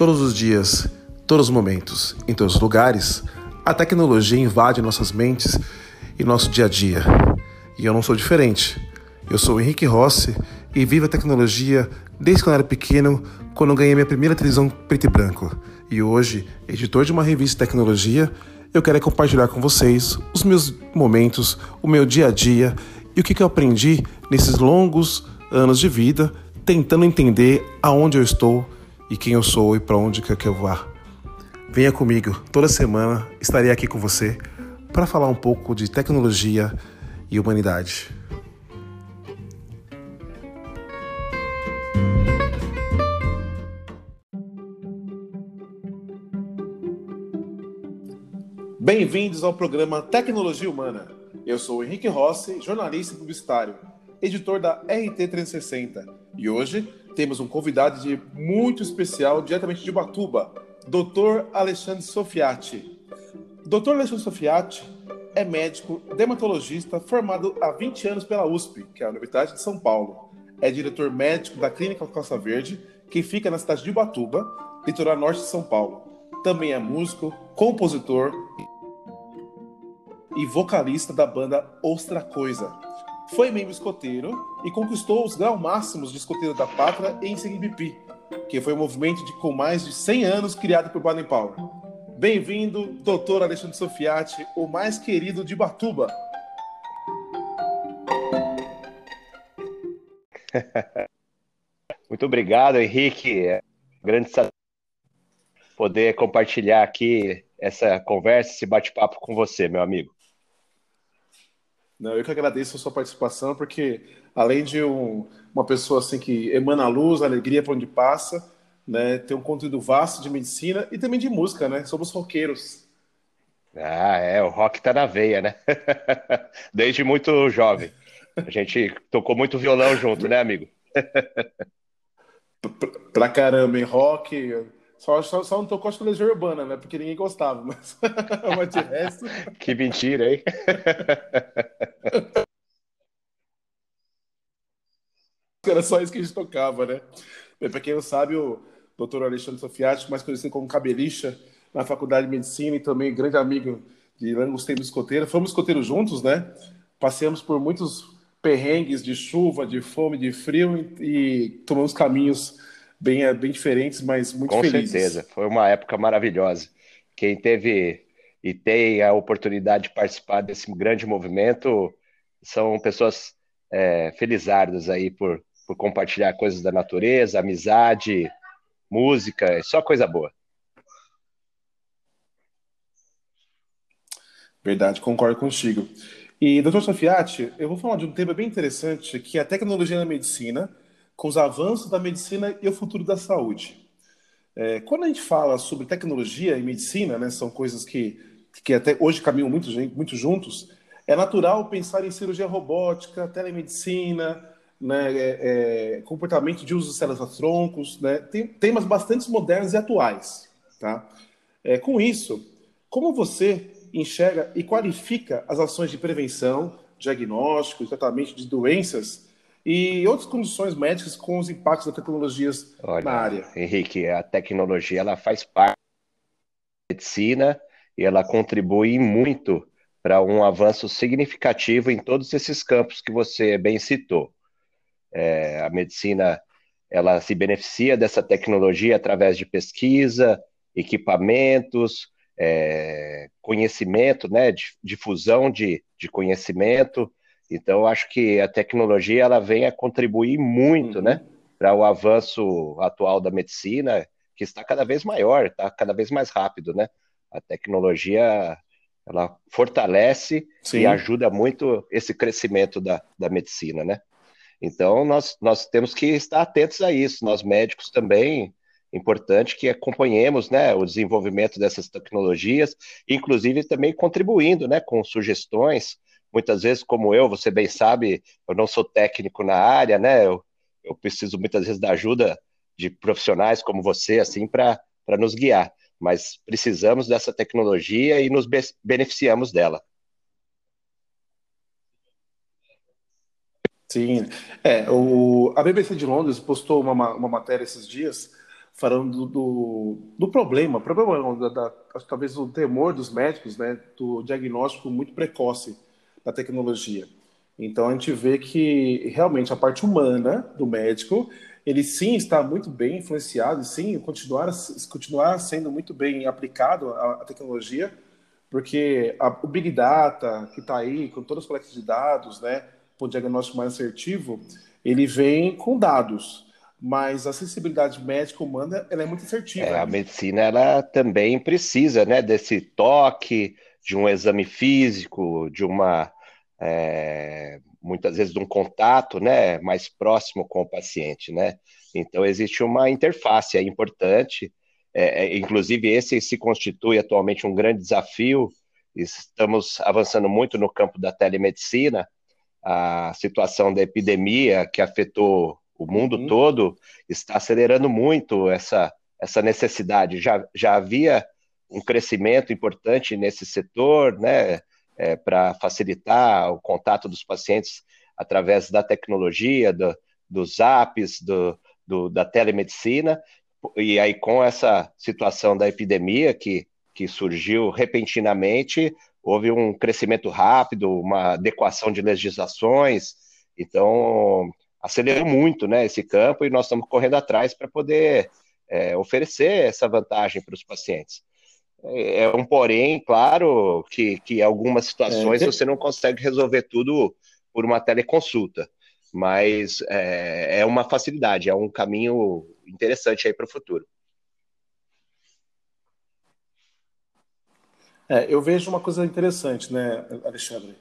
Todos os dias, todos os momentos, em todos os lugares, a tecnologia invade nossas mentes e nosso dia a dia. E eu não sou diferente. Eu sou o Henrique Rossi e vivo a tecnologia desde quando eu era pequeno, quando ganhei minha primeira televisão preto e branco. E hoje, editor de uma revista de tecnologia, eu quero compartilhar com vocês os meus momentos, o meu dia a dia e o que eu aprendi nesses longos anos de vida, tentando entender aonde eu estou e quem eu sou e para onde quer que eu vá. Venha comigo, toda semana estarei aqui com você para falar um pouco de tecnologia e humanidade. Bem-vindos ao programa Tecnologia Humana. Eu sou Henrique Rossi, jornalista e publicitário, editor da RT 360, e hoje temos um convidado de muito especial, diretamente de Ubatuba, Dr. Alexandre Sofiati. Dr. Alexandre Sofiati é médico dermatologista formado há 20 anos pela USP, que é a Universidade de São Paulo. É diretor médico da Clínica Costa Verde, que fica na cidade de Ubatuba, litoral norte de São Paulo. Também é músico, compositor e vocalista da banda Ostra Coisa, foi membro escoteiro e conquistou os graus máximos de escoteiro da pátria em CNBP, que foi um movimento de, com mais de 100 anos criado por Baden Powell. Bem-vindo, doutor Alexandre Sofiati, o mais querido de Batuba. Muito obrigado, Henrique. É um grande poder compartilhar aqui essa conversa, esse bate-papo com você, meu amigo. Não, eu que agradeço a sua participação, porque além de um, uma pessoa assim que emana luz, alegria para onde passa, né, tem um conteúdo vasto de medicina e também de música, né? Somos roqueiros. Ah, é, o rock tá na veia, né? Desde muito jovem. A gente tocou muito violão junto, né, amigo? pra caramba, em rock, só, só, só não tocou acho que Legião Urbana, né? Porque ninguém gostava, mas, mas de resto. Que mentira, hein? Era só isso que a gente tocava, né? Para quem não sabe, o doutor Alexandre Sofiati, mais conhecido como Cabelicha, na Faculdade de Medicina e também grande amigo de longos tempos escoteiro. Fomos escoteiros juntos, né? Passeamos por muitos perrengues de chuva, de fome, de frio e, e tomamos caminhos bem, é, bem diferentes, mas muito Com felizes. Com certeza, foi uma época maravilhosa. Quem teve e tem a oportunidade de participar desse grande movimento são pessoas é, felizardas aí por, por compartilhar coisas da natureza, amizade, música, só coisa boa. Verdade, concordo contigo. E, doutor Sofiati, eu vou falar de um tema bem interessante, que é a tecnologia na medicina, com os avanços da medicina e o futuro da saúde. É, quando a gente fala sobre tecnologia e medicina, né, são coisas que, que até hoje caminham muito, muito juntos, é natural pensar em cirurgia robótica, telemedicina, né, é, é, comportamento de uso de células troncos, né, tem temas bastante modernos e atuais. Tá? É, com isso, como você enxerga e qualifica as ações de prevenção, diagnóstico e tratamento de doenças e outras condições médicas com os impactos das tecnologias Olha, na área. Henrique, a tecnologia ela faz parte da medicina e ela contribui muito para um avanço significativo em todos esses campos que você bem citou. É, a medicina ela se beneficia dessa tecnologia através de pesquisa, equipamentos, é, conhecimento, né, difusão de, de conhecimento, então, acho que a tecnologia ela vem a contribuir muito, uhum. né, para o avanço atual da medicina, que está cada vez maior, está cada vez mais rápido, né? A tecnologia ela fortalece Sim. e ajuda muito esse crescimento da, da medicina, né? Então, nós, nós temos que estar atentos a isso, nós médicos também, importante que acompanhemos né, o desenvolvimento dessas tecnologias, inclusive também contribuindo né, com sugestões, muitas vezes, como eu, você bem sabe, eu não sou técnico na área, né? Eu, eu preciso muitas vezes da ajuda de profissionais como você, assim, para nos guiar. Mas precisamos dessa tecnologia e nos be beneficiamos dela. Sim, é, o, a BBC de Londres postou uma, uma matéria esses dias falando do, do problema, problema da, da, talvez o temor dos médicos, né, do diagnóstico muito precoce da tecnologia. Então a gente vê que realmente a parte humana do médico, ele sim está muito bem influenciado, sim continuar continuar sendo muito bem aplicado à, tecnologia, porque a, o big data que está aí com todas as coletas de dados, né, para o diagnóstico mais assertivo, ele vem com dados mas a sensibilidade médica humana ela é muito assertiva. É, a medicina ela também precisa né, desse toque, de um exame físico, de uma é, muitas vezes de um contato né, mais próximo com o paciente. Né? Então existe uma interface aí importante, é, é inclusive esse se constitui atualmente um grande desafio. Estamos avançando muito no campo da telemedicina, a situação da epidemia que afetou o mundo uhum. todo está acelerando muito essa, essa necessidade. Já, já havia um crescimento importante nesse setor, né, é, para facilitar o contato dos pacientes através da tecnologia, do, dos apps, do, do, da telemedicina, e aí com essa situação da epidemia que, que surgiu repentinamente, houve um crescimento rápido, uma adequação de legislações, então acelerou muito né, esse campo e nós estamos correndo atrás para poder é, oferecer essa vantagem para os pacientes. É, é um porém, claro, que, que algumas situações é, você não consegue resolver tudo por uma teleconsulta, mas é, é uma facilidade, é um caminho interessante aí para o futuro. É, eu vejo uma coisa interessante, né, Alexandre?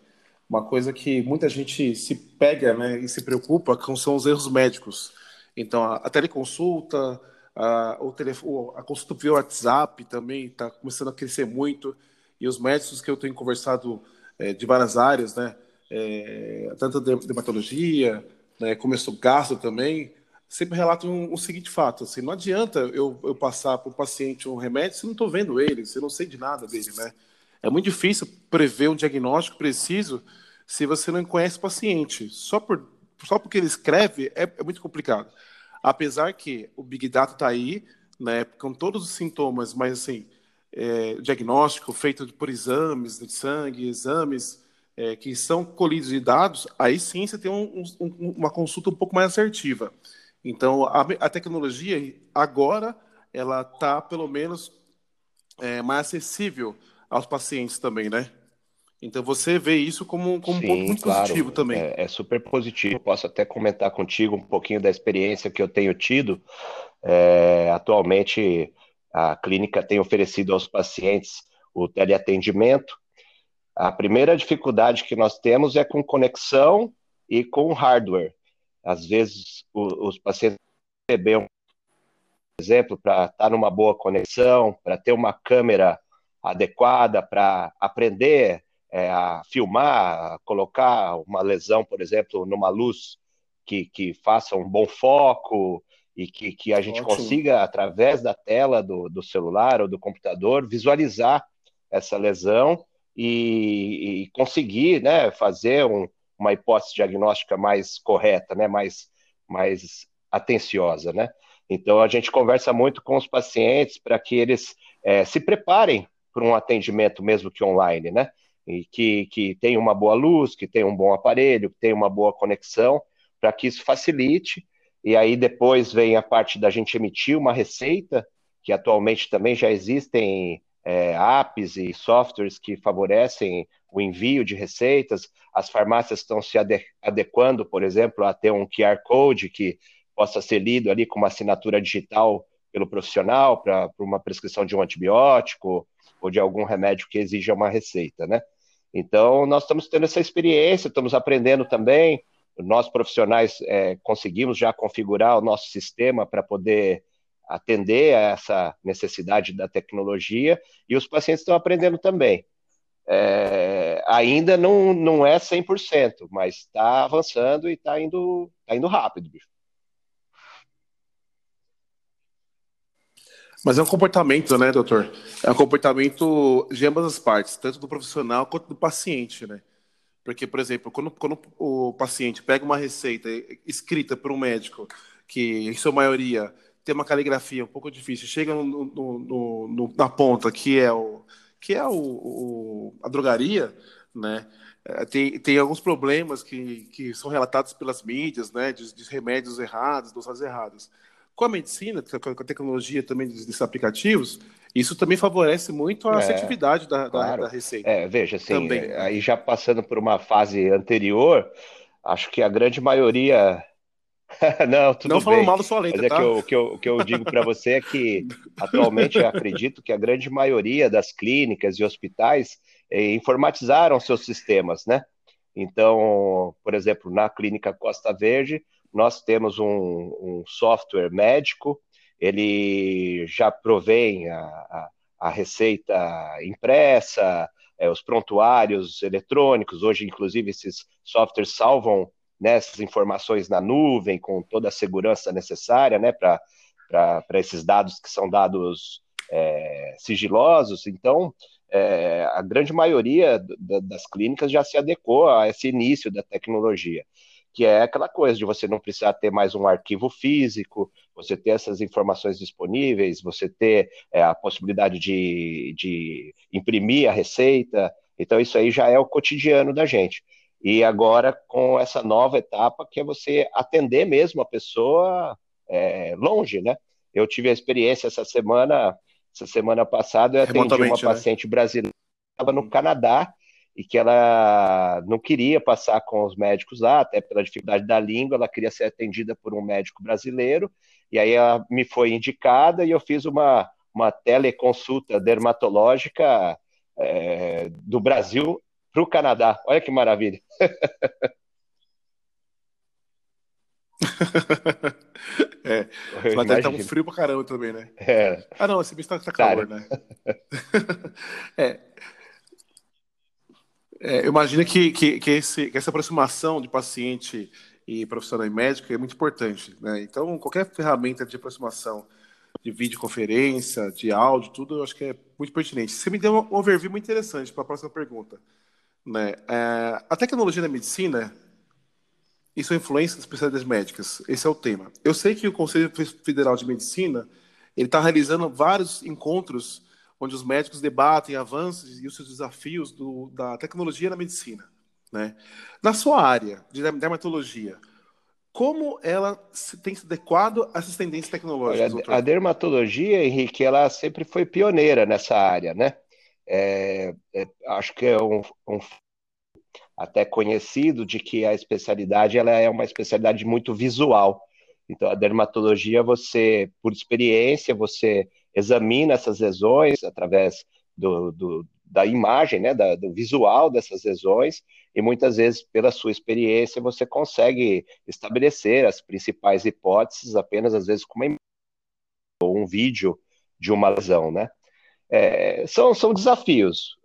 Uma coisa que muita gente se pega né, e se preocupa com são os erros médicos. Então, a, a teleconsulta, a, o telefone, a consulta via WhatsApp também está começando a crescer muito. E os médicos que eu tenho conversado é, de várias áreas, né, é, tanto de dermatologia, né, começou gastro também, sempre relatam o seguinte fato: assim, não adianta eu, eu passar para o paciente um remédio se eu não estou vendo ele, se eu não sei de nada dele, né? É muito difícil prever um diagnóstico preciso se você não conhece o paciente. Só, por, só porque ele escreve é, é muito complicado. Apesar que o Big Data está aí, né, com todos os sintomas, mas assim, é, diagnóstico feito por exames de sangue, exames é, que são colhidos de dados, aí sim você tem um, um, uma consulta um pouco mais assertiva. Então, a, a tecnologia agora ela está pelo menos é, mais acessível aos pacientes também, né? Então você vê isso como, como Sim, um ponto muito claro, positivo também. É, é, super positivo. Posso até comentar contigo um pouquinho da experiência que eu tenho tido. É, atualmente, a clínica tem oferecido aos pacientes o teleatendimento. A primeira dificuldade que nós temos é com conexão e com hardware. Às vezes, o, os pacientes recebem, por exemplo, para estar numa boa conexão, para ter uma câmera adequada para aprender é, a filmar, a colocar uma lesão, por exemplo, numa luz que, que faça um bom foco e que, que a gente Ótimo. consiga, através da tela do, do celular ou do computador, visualizar essa lesão e, e conseguir né, fazer um, uma hipótese diagnóstica mais correta, né, mais, mais atenciosa. Né? Então, a gente conversa muito com os pacientes para que eles é, se preparem para um atendimento mesmo que online, né? E que, que tenha uma boa luz, que tenha um bom aparelho, que tenha uma boa conexão, para que isso facilite. E aí depois vem a parte da gente emitir uma receita, que atualmente também já existem é, apps e softwares que favorecem o envio de receitas. As farmácias estão se adequando, por exemplo, a ter um QR Code que possa ser lido ali com uma assinatura digital pelo profissional para uma prescrição de um antibiótico ou de algum remédio que exija uma receita, né? Então, nós estamos tendo essa experiência, estamos aprendendo também. Nós, profissionais, é, conseguimos já configurar o nosso sistema para poder atender a essa necessidade da tecnologia e os pacientes estão aprendendo também. É, ainda não, não é 100%, mas está avançando e está indo, tá indo rápido, bicho. Mas é um comportamento, né, doutor? É um comportamento de ambas as partes, tanto do profissional quanto do paciente, né? Porque, por exemplo, quando, quando o paciente pega uma receita escrita por um médico, que em sua maioria tem uma caligrafia um pouco difícil, chega no, no, no, na ponta, que é, o, que é o, o a drogaria, né? É, tem, tem alguns problemas que, que são relatados pelas mídias, né? De, de remédios errados, dosagens erradas. Com a medicina, com a tecnologia também desses aplicativos, isso também favorece muito a é, assertividade da, claro. da, da, receita. É, veja, assim, também. Aí já passando por uma fase anterior, acho que a grande maioria. não, tudo Não falando mal da sua letra, Mas tá? é que eu, que eu, que eu digo para você é que atualmente eu acredito que a grande maioria das clínicas e hospitais eh, informatizaram seus sistemas, né? Então, por exemplo, na clínica Costa Verde, nós temos um, um software médico ele já provém a, a, a receita impressa, é, os prontuários eletrônicos, hoje, inclusive, esses softwares salvam né, essas informações na nuvem com toda a segurança necessária né, para esses dados que são dados é, sigilosos. Então, é, a grande maioria das clínicas já se adequou a esse início da tecnologia que é aquela coisa de você não precisar ter mais um arquivo físico, você ter essas informações disponíveis, você ter é, a possibilidade de, de imprimir a receita. Então, isso aí já é o cotidiano da gente. E agora, com essa nova etapa, que é você atender mesmo a pessoa é, longe, né? Eu tive a experiência essa semana, essa semana passada, eu atendi uma né? paciente brasileira que estava no Canadá e que ela não queria passar com os médicos lá, até pela dificuldade da língua, ela queria ser atendida por um médico brasileiro, e aí ela me foi indicada e eu fiz uma, uma teleconsulta dermatológica é, do Brasil para o Canadá. Olha que maravilha! é, vai estar um frio pra caramba também, né? É. Ah, não, esse bicho tá, tá calor, claro. né? é, é, eu imagino que, que, que, esse, que, essa aproximação de paciente e profissional médico é muito importante. Né? Então, qualquer ferramenta de aproximação de videoconferência, de áudio, tudo, eu acho que é muito pertinente. Você me deu um overview muito interessante para a próxima pergunta. Né? É, a tecnologia da medicina e sua influência nas especialidades médicas, esse é o tema. Eu sei que o Conselho Federal de Medicina ele está realizando vários encontros onde os médicos debatem avanços e os seus desafios do, da tecnologia na medicina. Né? Na sua área de dermatologia, como ela tem se adequado a essas tendências tecnológicas? Olha, a dermatologia, Henrique, ela sempre foi pioneira nessa área, né? É, é, acho que é um, um, até conhecido de que a especialidade ela é uma especialidade muito visual. Então, a dermatologia, você, por experiência, você examina essas lesões através do, do da imagem, né, da, do visual dessas lesões, e muitas vezes, pela sua experiência, você consegue estabelecer as principais hipóteses apenas, às vezes, com uma ou um vídeo de uma lesão, né? É, são, são desafios.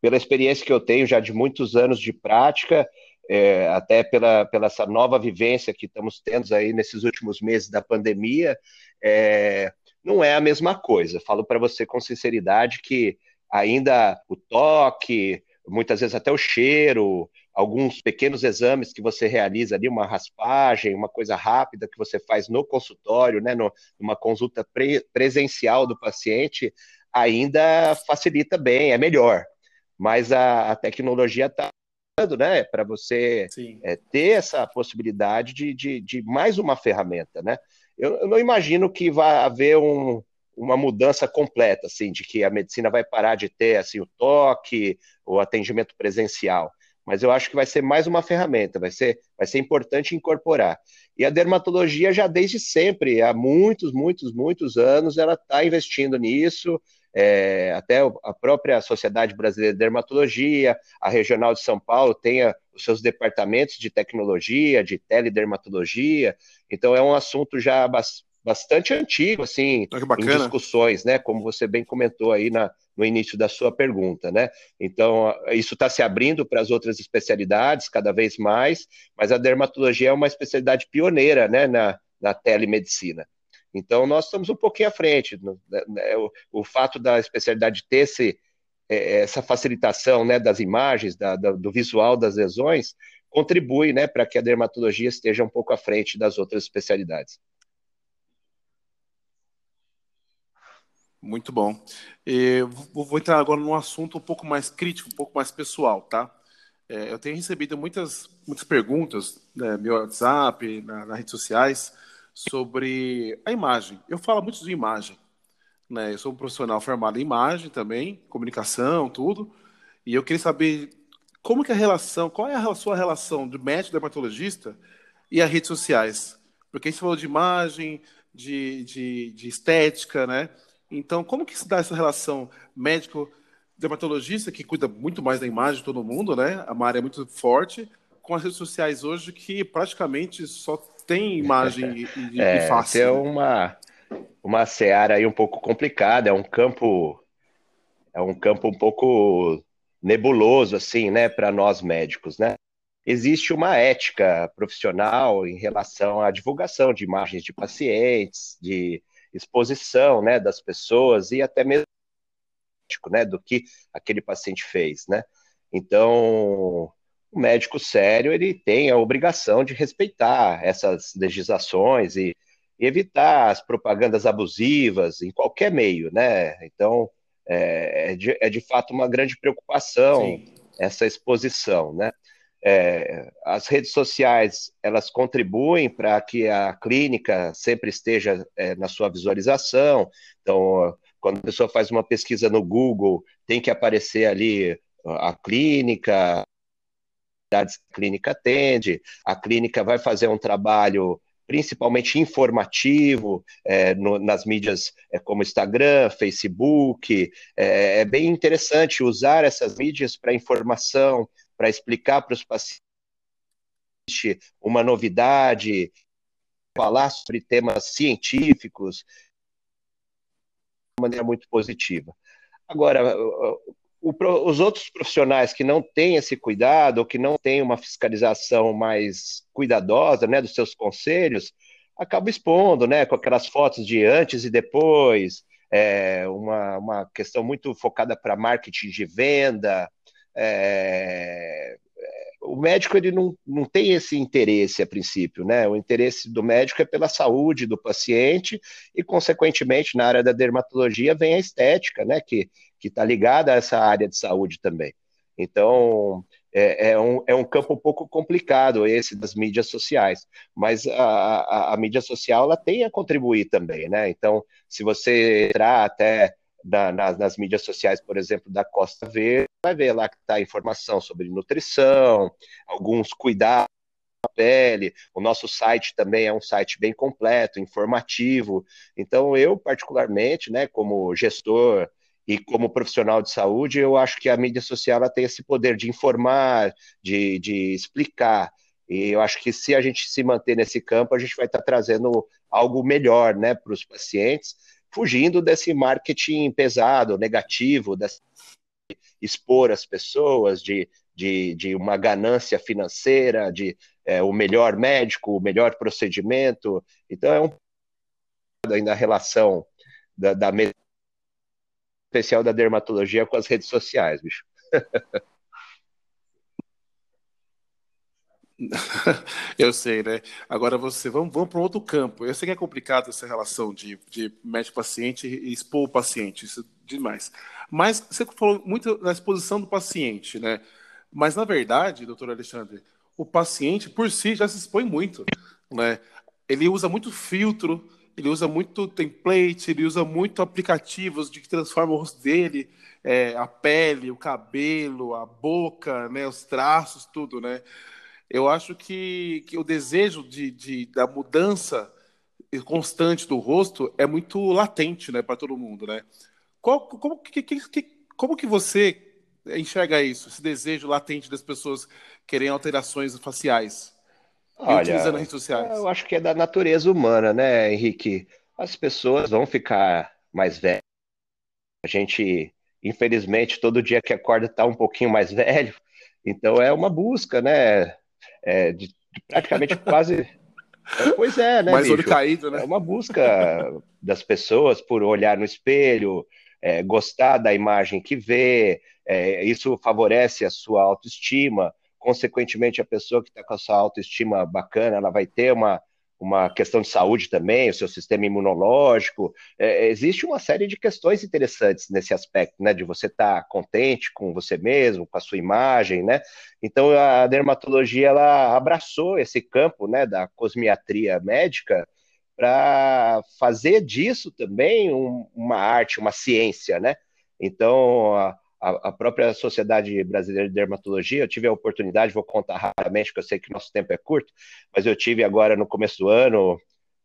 Pela experiência que eu tenho já de muitos anos de prática, é, até pela, pela essa nova vivência que estamos tendo aí nesses últimos meses da pandemia, é, não é a mesma coisa. Falo para você com sinceridade que ainda o toque, muitas vezes até o cheiro, alguns pequenos exames que você realiza ali, uma raspagem, uma coisa rápida que você faz no consultório, né, no, numa consulta pre presencial do paciente, ainda facilita bem, é melhor. Mas a, a tecnologia está né, para você é, ter essa possibilidade de, de, de mais uma ferramenta, né? Eu, eu não imagino que vai haver um, uma mudança completa, assim, de que a medicina vai parar de ter assim o toque, o atendimento presencial. Mas eu acho que vai ser mais uma ferramenta, vai ser, vai ser importante incorporar. E a dermatologia já desde sempre, há muitos, muitos, muitos anos, ela está investindo nisso. É, até a própria Sociedade Brasileira de Dermatologia, a Regional de São Paulo tem os seus departamentos de tecnologia, de teledermatologia. Então é um assunto já bastante antigo, assim, em discussões, né? Como você bem comentou aí na, no início da sua pergunta, né? Então, isso está se abrindo para as outras especialidades cada vez mais, mas a dermatologia é uma especialidade pioneira, né, na, na telemedicina. Então, nós estamos um pouquinho à frente. Né, né, o, fato da especialidade ter esse, é, essa facilitação né, das imagens, da, do visual das lesões, contribui né, para que a dermatologia esteja um pouco à frente das outras especialidades. Muito bom. Eu vou entrar agora num assunto um pouco mais crítico, um pouco mais pessoal, tá? É, eu tenho recebido muitas, muitas perguntas né, no meu WhatsApp, na, nas redes sociais, sobre a imagem. Eu falo muito de imagem. Né? Eu sou um profissional formado em imagem também, comunicação, tudo. E eu queria saber como que a relação, qual é a sua relação de médico dermatologista e as redes sociais? Porque a gente falou de imagem, de, de, de estética, né? Então, como que se dá essa relação médico dermatologista que cuida muito mais da imagem de todo mundo, né? A área é muito forte, com as redes sociais hoje que praticamente só tem imagem e, é, e face. É né? uma uma seara aí um pouco complicada, é um campo é um campo um pouco nebuloso assim, né, para nós médicos, né? Existe uma ética profissional em relação à divulgação de imagens de pacientes, de exposição, né, das pessoas e até mesmo né, do que aquele paciente fez, né? Então, o médico sério ele tem a obrigação de respeitar essas legislações e, e evitar as propagandas abusivas em qualquer meio, né? Então, é, é, de, é de fato uma grande preocupação Sim. essa exposição, né? É, as redes sociais elas contribuem para que a clínica sempre esteja é, na sua visualização. Então, quando a pessoa faz uma pesquisa no Google, tem que aparecer ali a clínica, a clínica atende, a clínica vai fazer um trabalho principalmente informativo é, no, nas mídias é, como Instagram, Facebook. É, é, bem interessante usar essas mídias para informação, para explicar para os pacientes uma novidade, falar sobre temas científicos de maneira muito positiva. Agora, o, os outros profissionais que não têm esse cuidado, ou que não têm uma fiscalização mais cuidadosa né, dos seus conselhos, acabam expondo, né, com aquelas fotos de antes e depois, é, uma, uma questão muito focada para marketing de venda. É, o médico ele não, não tem esse interesse a princípio, né? O interesse do médico é pela saúde do paciente e, consequentemente, na área da dermatologia vem a estética, né? Que que está ligada a essa área de saúde também. Então, é, é, um, é um campo um pouco complicado esse das mídias sociais, mas a, a, a, mídia social ela tem a contribuir também, né? Então, se você entrar até na, nas, nas mídias sociais, por exemplo, da Costa Verde, vai ver lá que está informação sobre nutrição, alguns cuidados da pele. O nosso site também é um site bem completo, informativo. Então, eu, particularmente, né, como gestor e como profissional de saúde, eu acho que a mídia social ela tem esse poder de informar, de, de explicar. E eu acho que se a gente se manter nesse campo, a gente vai estar trazendo algo melhor né, para os pacientes, fugindo desse marketing pesado, negativo, desse expor as pessoas, de, de, de uma ganância financeira, de é, o melhor médico, o melhor procedimento. Então é um ainda a relação da, da especial da dermatologia com as redes sociais, bicho. Eu sei, né? Agora você, vamos, vamos para outro campo. Eu sei que é complicado essa relação de, de médico-paciente e expor o paciente, isso é demais. Mas você falou muito da exposição do paciente, né? Mas, na verdade, doutor Alexandre, o paciente por si já se expõe muito, né? Ele usa muito filtro, ele usa muito template, ele usa muito aplicativos de que transformam o rosto dele, é, a pele, o cabelo, a boca, né, os traços, tudo, né? Eu acho que, que o desejo de, de, da mudança constante do rosto é muito latente, né, para todo mundo, né? Qual, como, que, que, como que você enxerga isso, esse desejo latente das pessoas querem alterações faciais? Olha, utilizando redes sociais? Eu acho que é da natureza humana, né, Henrique? As pessoas vão ficar mais velhas. A gente, infelizmente, todo dia que acorda está um pouquinho mais velho. Então é uma busca, né? É, de, praticamente quase. Pois é, né? Mais olho caído, né? É uma busca das pessoas por olhar no espelho, é, gostar da imagem que vê, é, isso favorece a sua autoestima consequentemente, a pessoa que está com a sua autoestima bacana, ela vai ter uma, uma questão de saúde também, o seu sistema imunológico. É, existe uma série de questões interessantes nesse aspecto, né? De você estar tá contente com você mesmo, com a sua imagem, né? Então a dermatologia ela abraçou esse campo, né, da cosmiatria médica para fazer disso também um, uma arte, uma ciência, né? Então a, a, própria Sociedade Brasileira de Dermatologia, eu tive a oportunidade, vou contar rapidamente, que eu sei que nosso tempo é curto, mas eu tive agora no começo do ano,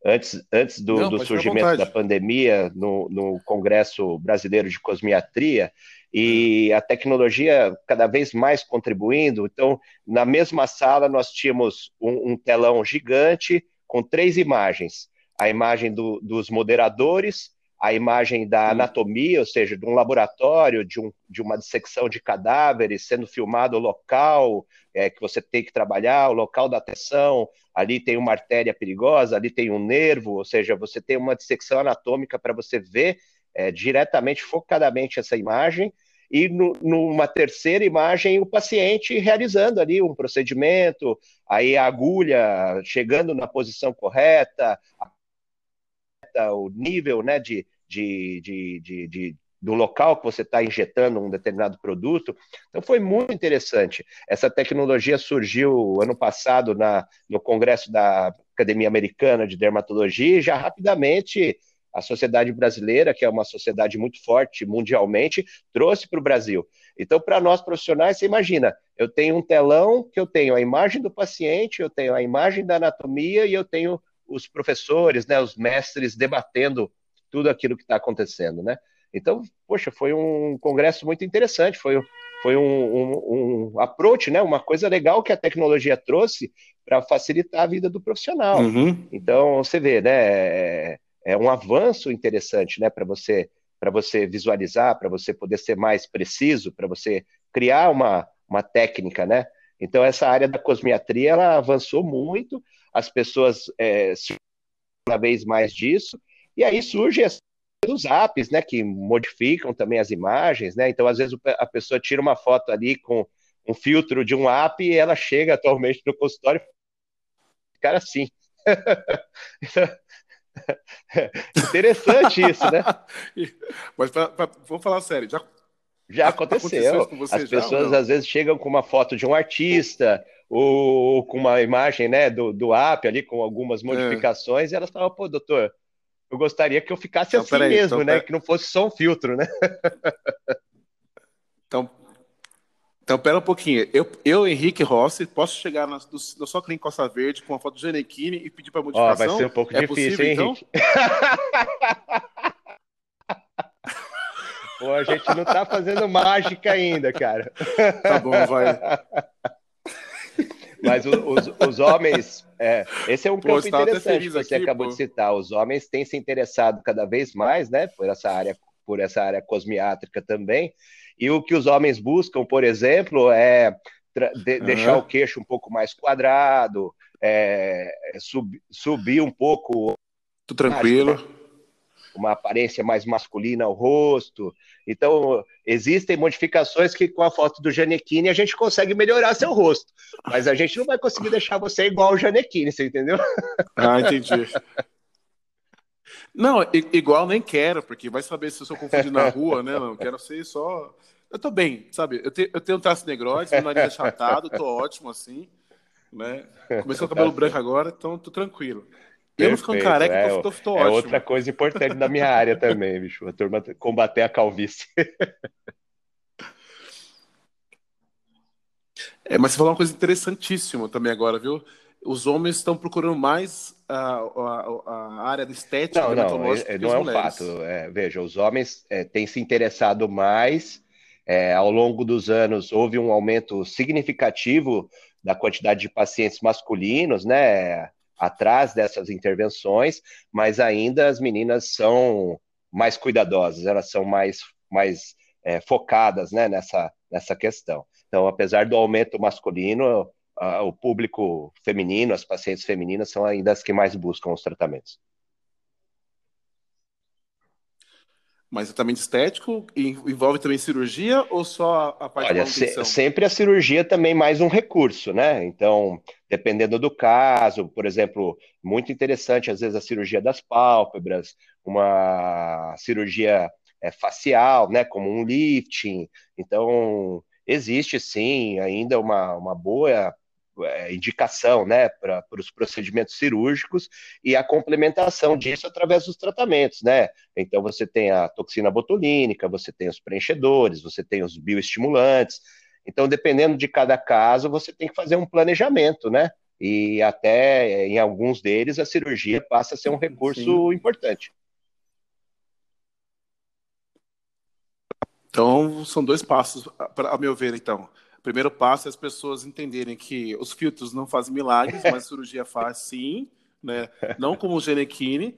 antes, antes do, Não, do surgimento da pandemia, no, no Congresso Brasileiro de Cosmiatria, e a tecnologia cada vez mais contribuindo. Então, na mesma sala, nós tínhamos um, um telão gigante com três imagens: a imagem do, dos moderadores, a imagem da anatomia, ou seja, de um laboratório, de, um, de uma dissecção de cadáveres, sendo filmado o local é, que você tem que trabalhar, o local da atenção, ali tem uma artéria perigosa, ali tem um nervo, ou seja, você tem uma dissecção anatômica para você ver é, diretamente, focadamente essa imagem, e no, numa terceira imagem o paciente realizando ali um procedimento, aí a agulha chegando na posição correta, o nível né, de, de, de, de, de do local que você está injetando um determinado produto. Então foi muito interessante. Essa tecnologia surgiu ano passado na, no Congresso da Academia Americana de Dermatologia e já rapidamente a sociedade brasileira, que é uma sociedade muito forte mundialmente, trouxe para o Brasil. Então, para nós profissionais, você imagina, eu tenho um telão que eu tenho a imagem do paciente, eu tenho a imagem da anatomia e eu tenho os professores, né, os mestres debatendo tudo aquilo que está acontecendo, né? Então, poxa, foi um congresso muito interessante, foi, foi um, um, um approach, né? Uma coisa legal que a tecnologia trouxe para facilitar a vida do profissional. Uhum. Então, você vê, né? É, é um avanço interessante, né? Para você para você visualizar, para você poder ser mais preciso, para você criar uma, uma técnica, né? Então, essa área da cosmiatria, ela avançou muito, as pessoas é, cada vez mais disso, e aí surge os apps, né, que modificam também as imagens, né? Então, às vezes a pessoa tira uma foto ali com um filtro de um app e ela chega atualmente no consultório e cara assim. Interessante isso, né? Mas pra, pra, vamos falar sério, já já aconteceu. aconteceu As pessoas já, às vezes chegam com uma foto de um artista ou, com uma imagem, né, do, do app ali com algumas é. modificações é. e elas falam, pô, doutor, eu gostaria que eu ficasse então, assim mesmo, então, né? Que não fosse só um filtro, né? então, então, pera um pouquinho. Eu, eu Henrique Rossi, posso chegar na, no, no sua clínica Costa Verde com uma foto do Genequine e pedir para modificação? Oh, vai ser um pouco é difícil, possível, hein, então? Henrique? Pô, a gente não tá fazendo mágica ainda, cara. Tá bom, vai. Mas os, os homens, é, esse é um campo interessante que você aqui, acabou pô. de citar. Os homens têm se interessado cada vez mais, né, por essa área, por essa área cosmiátrica também. E o que os homens buscam, por exemplo, é de, uhum. deixar o queixo um pouco mais quadrado, é, sub, subir um pouco. Tudo tranquilo uma aparência mais masculina ao rosto. Então, existem modificações que com a foto do Janequine a gente consegue melhorar seu rosto, mas a gente não vai conseguir deixar você igual o Janequine, você entendeu? Ah, entendi. Não, igual nem quero, porque vai saber se eu sou confundido na rua, né? Não quero ser só. Eu tô bem, sabe? Eu, eu tenho um traço negroide, meu nariz achatado, tô ótimo assim, né? Comecei com o cabelo branco agora, então tô tranquilo. Eu não ficando careca, é, tô, tô, é outra coisa importante da minha área também, bicho. A turma combater a calvície. É, mas você falou uma coisa interessantíssima também agora, viu? Os homens estão procurando mais a, a, a área da estética não, não, é, não é um fato. É, veja, os homens é, têm se interessado mais. É, ao longo dos anos, houve um aumento significativo da quantidade de pacientes masculinos, né? Atrás dessas intervenções, mas ainda as meninas são mais cuidadosas, elas são mais, mais é, focadas né, nessa, nessa questão. Então, apesar do aumento masculino, o público feminino, as pacientes femininas são ainda as que mais buscam os tratamentos. Mas tratamento estético envolve também cirurgia ou só a parte Olha, da manutenção? se, sempre a cirurgia também mais um recurso, né? Então, dependendo do caso, por exemplo, muito interessante às vezes a cirurgia das pálpebras, uma cirurgia é, facial, né? Como um lifting. Então, existe sim ainda uma, uma boa é, indicação né, para os procedimentos cirúrgicos e a complementação disso através dos tratamentos, né? Então você tem a toxina botulínica, você tem os preenchedores, você tem os bioestimulantes. Então, dependendo de cada caso, você tem que fazer um planejamento, né? E até em alguns deles a cirurgia passa a ser um recurso Sim. importante. Então, são dois passos, a meu ver, então primeiro passo é as pessoas entenderem que os filtros não fazem milagres, mas a cirurgia faz sim, né? Não como o Genequine,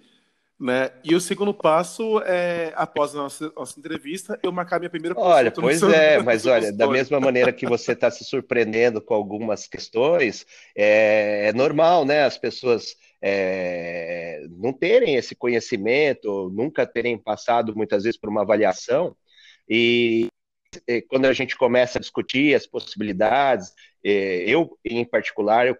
né? E o segundo passo é, após a nossa, nossa entrevista, eu marcar minha primeira. Olha, pois é, mas olha, da mesma maneira que você está se surpreendendo com algumas questões, é, é normal, né? As pessoas é, não terem esse conhecimento, nunca terem passado muitas vezes por uma avaliação, e quando a gente começa a discutir as possibilidades, é, eu, em particular, eu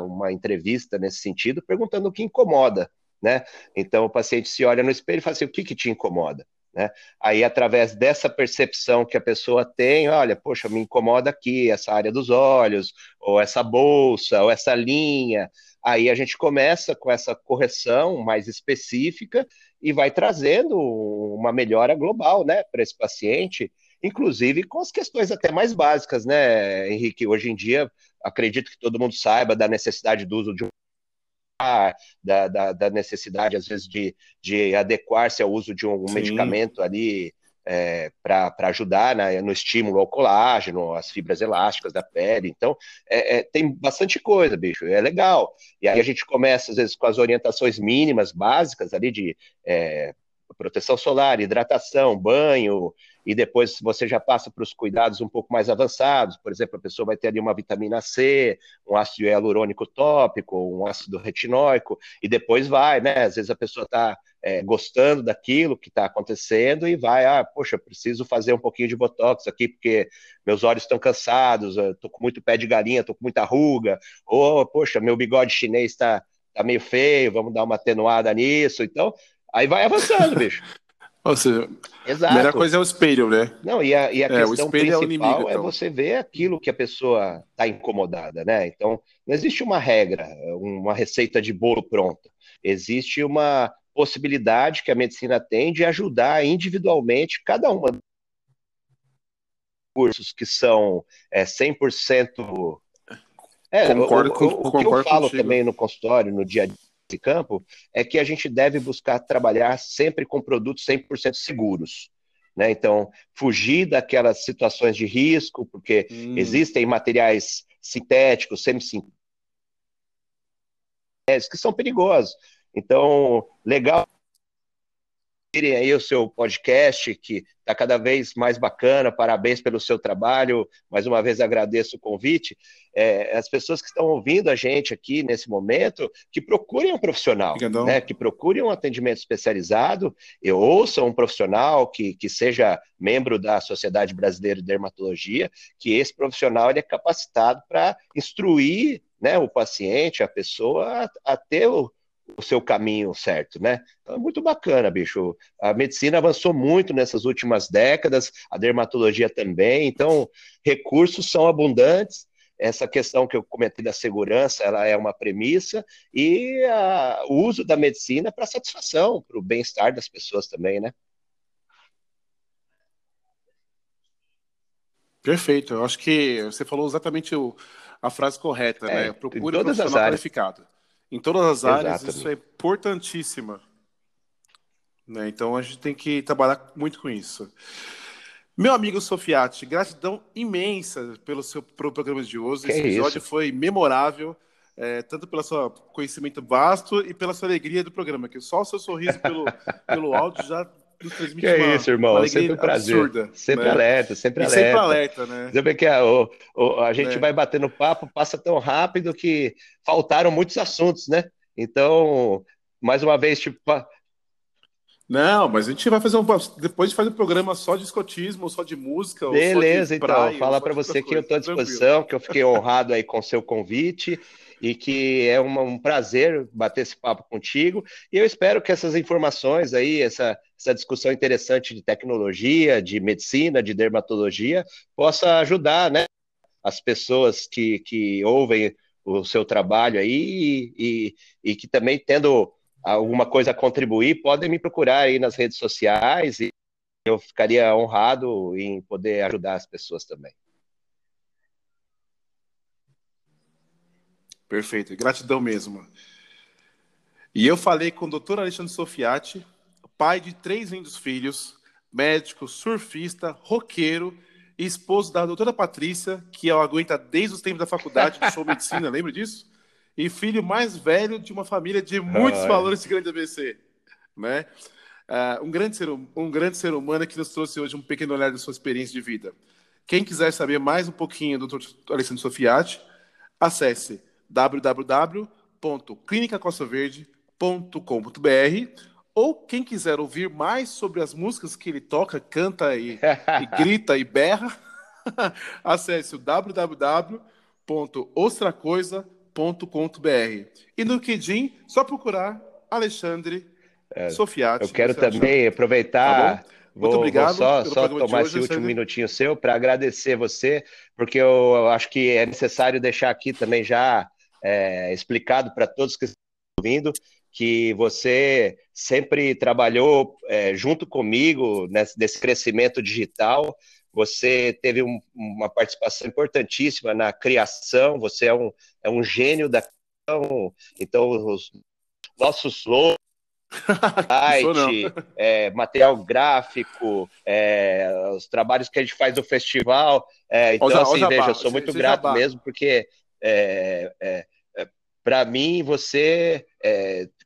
uma entrevista nesse sentido, perguntando o que incomoda, né? Então o paciente se olha no espelho e fala assim, o que que te incomoda? Né? Aí, através dessa percepção que a pessoa tem, olha, poxa, me incomoda aqui essa área dos olhos, ou essa bolsa, ou essa linha. Aí a gente começa com essa correção mais específica e vai trazendo uma melhora global, né, para esse paciente, inclusive com as questões até mais básicas, né, Henrique? Hoje em dia, acredito que todo mundo saiba da necessidade do uso de um da, da, da necessidade, às vezes, de, de adequar-se ao uso de um Sim. medicamento ali é, para ajudar né, no estímulo ao colágeno, às fibras elásticas da pele. Então, é, é, tem bastante coisa, bicho, é legal. E aí a gente começa, às vezes, com as orientações mínimas, básicas ali de é, proteção solar, hidratação, banho, e depois você já passa para os cuidados um pouco mais avançados, por exemplo, a pessoa vai ter ali uma vitamina C, um ácido hialurônico tópico, um ácido retinóico, e depois vai, né? Às vezes a pessoa está é, gostando daquilo que está acontecendo e vai, ah, poxa, preciso fazer um pouquinho de botox aqui porque meus olhos estão cansados, estou com muito pé de galinha, estou com muita ruga, ou, poxa, meu bigode chinês está tá meio feio, vamos dar uma atenuada nisso. Então, aí vai avançando, bicho. Ou seja, Exato. a melhor coisa é o espelho, né? Não, e a, e a é, questão principal é, inimigo, é então. é, você ver aquilo que a pessoa está incomodada, né? Então, não existe uma regra, uma receita de bolo pronta. Existe uma possibilidade que a medicina tem de ajudar individualmente cada uma dos cursos que são é, 100%. É, concordo, o, o, o que eu falo contigo. também no consultório, no dia a dia de campo, é que a gente deve buscar trabalhar sempre com produtos 100% seguros. Né? Então, fugir daquelas situações de risco, porque hum. existem materiais sintéticos, semissintéticos, que são perigosos. Então, legal terem aí o seu podcast, que está cada vez mais bacana. Parabéns pelo seu trabalho. Mais uma vez agradeço o convite. É, as pessoas que estão ouvindo a gente aqui nesse momento, que procurem um profissional, né, que procurem um atendimento especializado, e ouçam um profissional que, que seja membro da Sociedade Brasileira de Dermatologia, que esse profissional ele é capacitado para instruir né, o paciente, a pessoa, a, a ter o, o seu caminho certo, né? Então é muito bacana, bicho. A medicina avançou muito nessas últimas décadas, a dermatologia também, então recursos são abundantes. Essa questão que eu comentei da segurança, ela é uma premissa, e a, o uso da medicina para satisfação, para o bem-estar das pessoas também, né? Perfeito. Eu acho que você falou exatamente o, a frase correta, é, né? Procure um profissional qualificado. Em todas as áreas, Exatamente. isso é importantíssima. Né? Então a gente tem que trabalhar muito com isso. Meu amigo Sofiati, gratidão imensa pelo seu programa de hoje. Que Esse episódio foi memorável, é, tanto pelo seu conhecimento vasto e pela sua alegria do programa, que só o seu sorriso pelo, pelo áudio já nos transmite que é isso, irmão. Uma sempre um prazer. Absurda, sempre né? alerta, sempre e alerta. Sempre alerta, né? Vê que a, o, o, a gente é. vai batendo papo, passa tão rápido que faltaram muitos assuntos, né? Então, mais uma vez, tipo, Não, mas a gente vai fazer um. Depois a gente faz um programa só de escotismo, só de música. Beleza, de praia, então. Falar para você que eu estou à disposição, tranquilo. que eu fiquei honrado aí com o seu convite e que é uma, um prazer bater esse papo contigo. E eu espero que essas informações aí, essa, essa discussão interessante de tecnologia, de medicina, de dermatologia, possa ajudar né, as pessoas que, que ouvem o seu trabalho aí e, e, e que também tendo alguma coisa a contribuir, podem me procurar aí nas redes sociais e eu ficaria honrado em poder ajudar as pessoas também. Perfeito, gratidão mesmo. E eu falei com o doutor Alexandre Sofiati, pai de três lindos filhos, médico, surfista, roqueiro e esposo da doutora Patrícia, que eu aguenta desde os tempos da faculdade de show medicina, lembra disso? e filho mais velho de uma família de muitos Ai. valores de grande ABC, né? Uh, um, grande ser, hum, um grande ser humano que nos trouxe hoje um pequeno olhar da sua experiência de vida. Quem quiser saber mais um pouquinho do Dr. Alessandro Sofiati, acesse www.clinicacostaverde.com.br ou quem quiser ouvir mais sobre as músicas que ele toca, canta e, e grita e berra, acesse o www.ostracoisa.com www.alexandre.com.br. E no LinkedIn, só procurar Alexandre é, Sofiati. Eu quero também aproveitar. Tá Muito vou, obrigado. Vou só, só tomar hoje, esse último minutinho seu para agradecer você, porque eu acho que é necessário deixar aqui também já é, explicado para todos que estão ouvindo que você sempre trabalhou é, junto comigo nesse, nesse crescimento digital. Você teve um, uma participação importantíssima na criação, você é um, é um gênio da criação, então os nossos slogans, site, é, material gráfico, é, os trabalhos que a gente faz no festival. É, então, assim, jabá, veja, eu sou muito grato mesmo, porque é, é, é, para mim você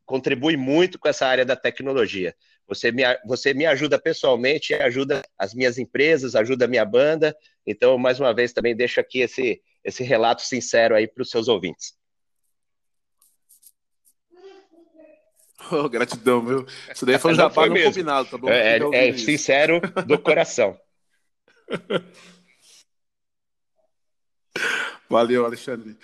contribui muito com essa área da tecnologia. Você me, você me ajuda pessoalmente, ajuda as minhas empresas, ajuda a minha banda. Então, mais uma vez, também deixo aqui esse, esse relato sincero aí para os seus ouvintes. Oh, gratidão, meu. Isso daí foi um jabá não, não combinado, tá bom? É, é, é sincero do coração. Valeu, Alexandre.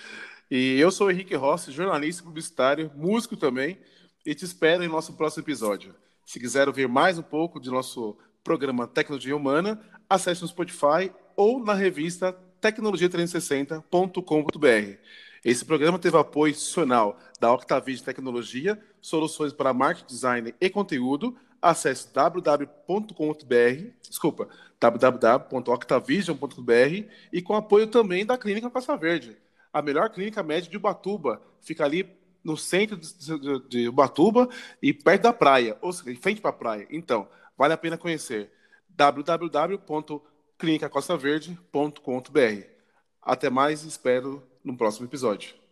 E eu sou o Henrique Rossi, jornalista publicitário, músico também, e te espero em nosso próximo episódio. Se quiser ouvir mais um pouco de nosso programa Tecnologia Humana, acesse no Spotify ou na revista tecnologia360.com.br. Esse programa teve apoio institucional da Octavide Tecnologia, soluções para marketing, design e conteúdo. Acesse www.com.br, desculpa, www.octavision.br e com apoio também da Clínica Costa Verde, a melhor clínica médica de Ubatuba. Fica ali no centro de, Ubatuba e perto da praia, ou seja, em frente para a praia. Então, vale a pena conhecer www.clinicacostaverde.com.br. Até mais, espero no próximo episódio.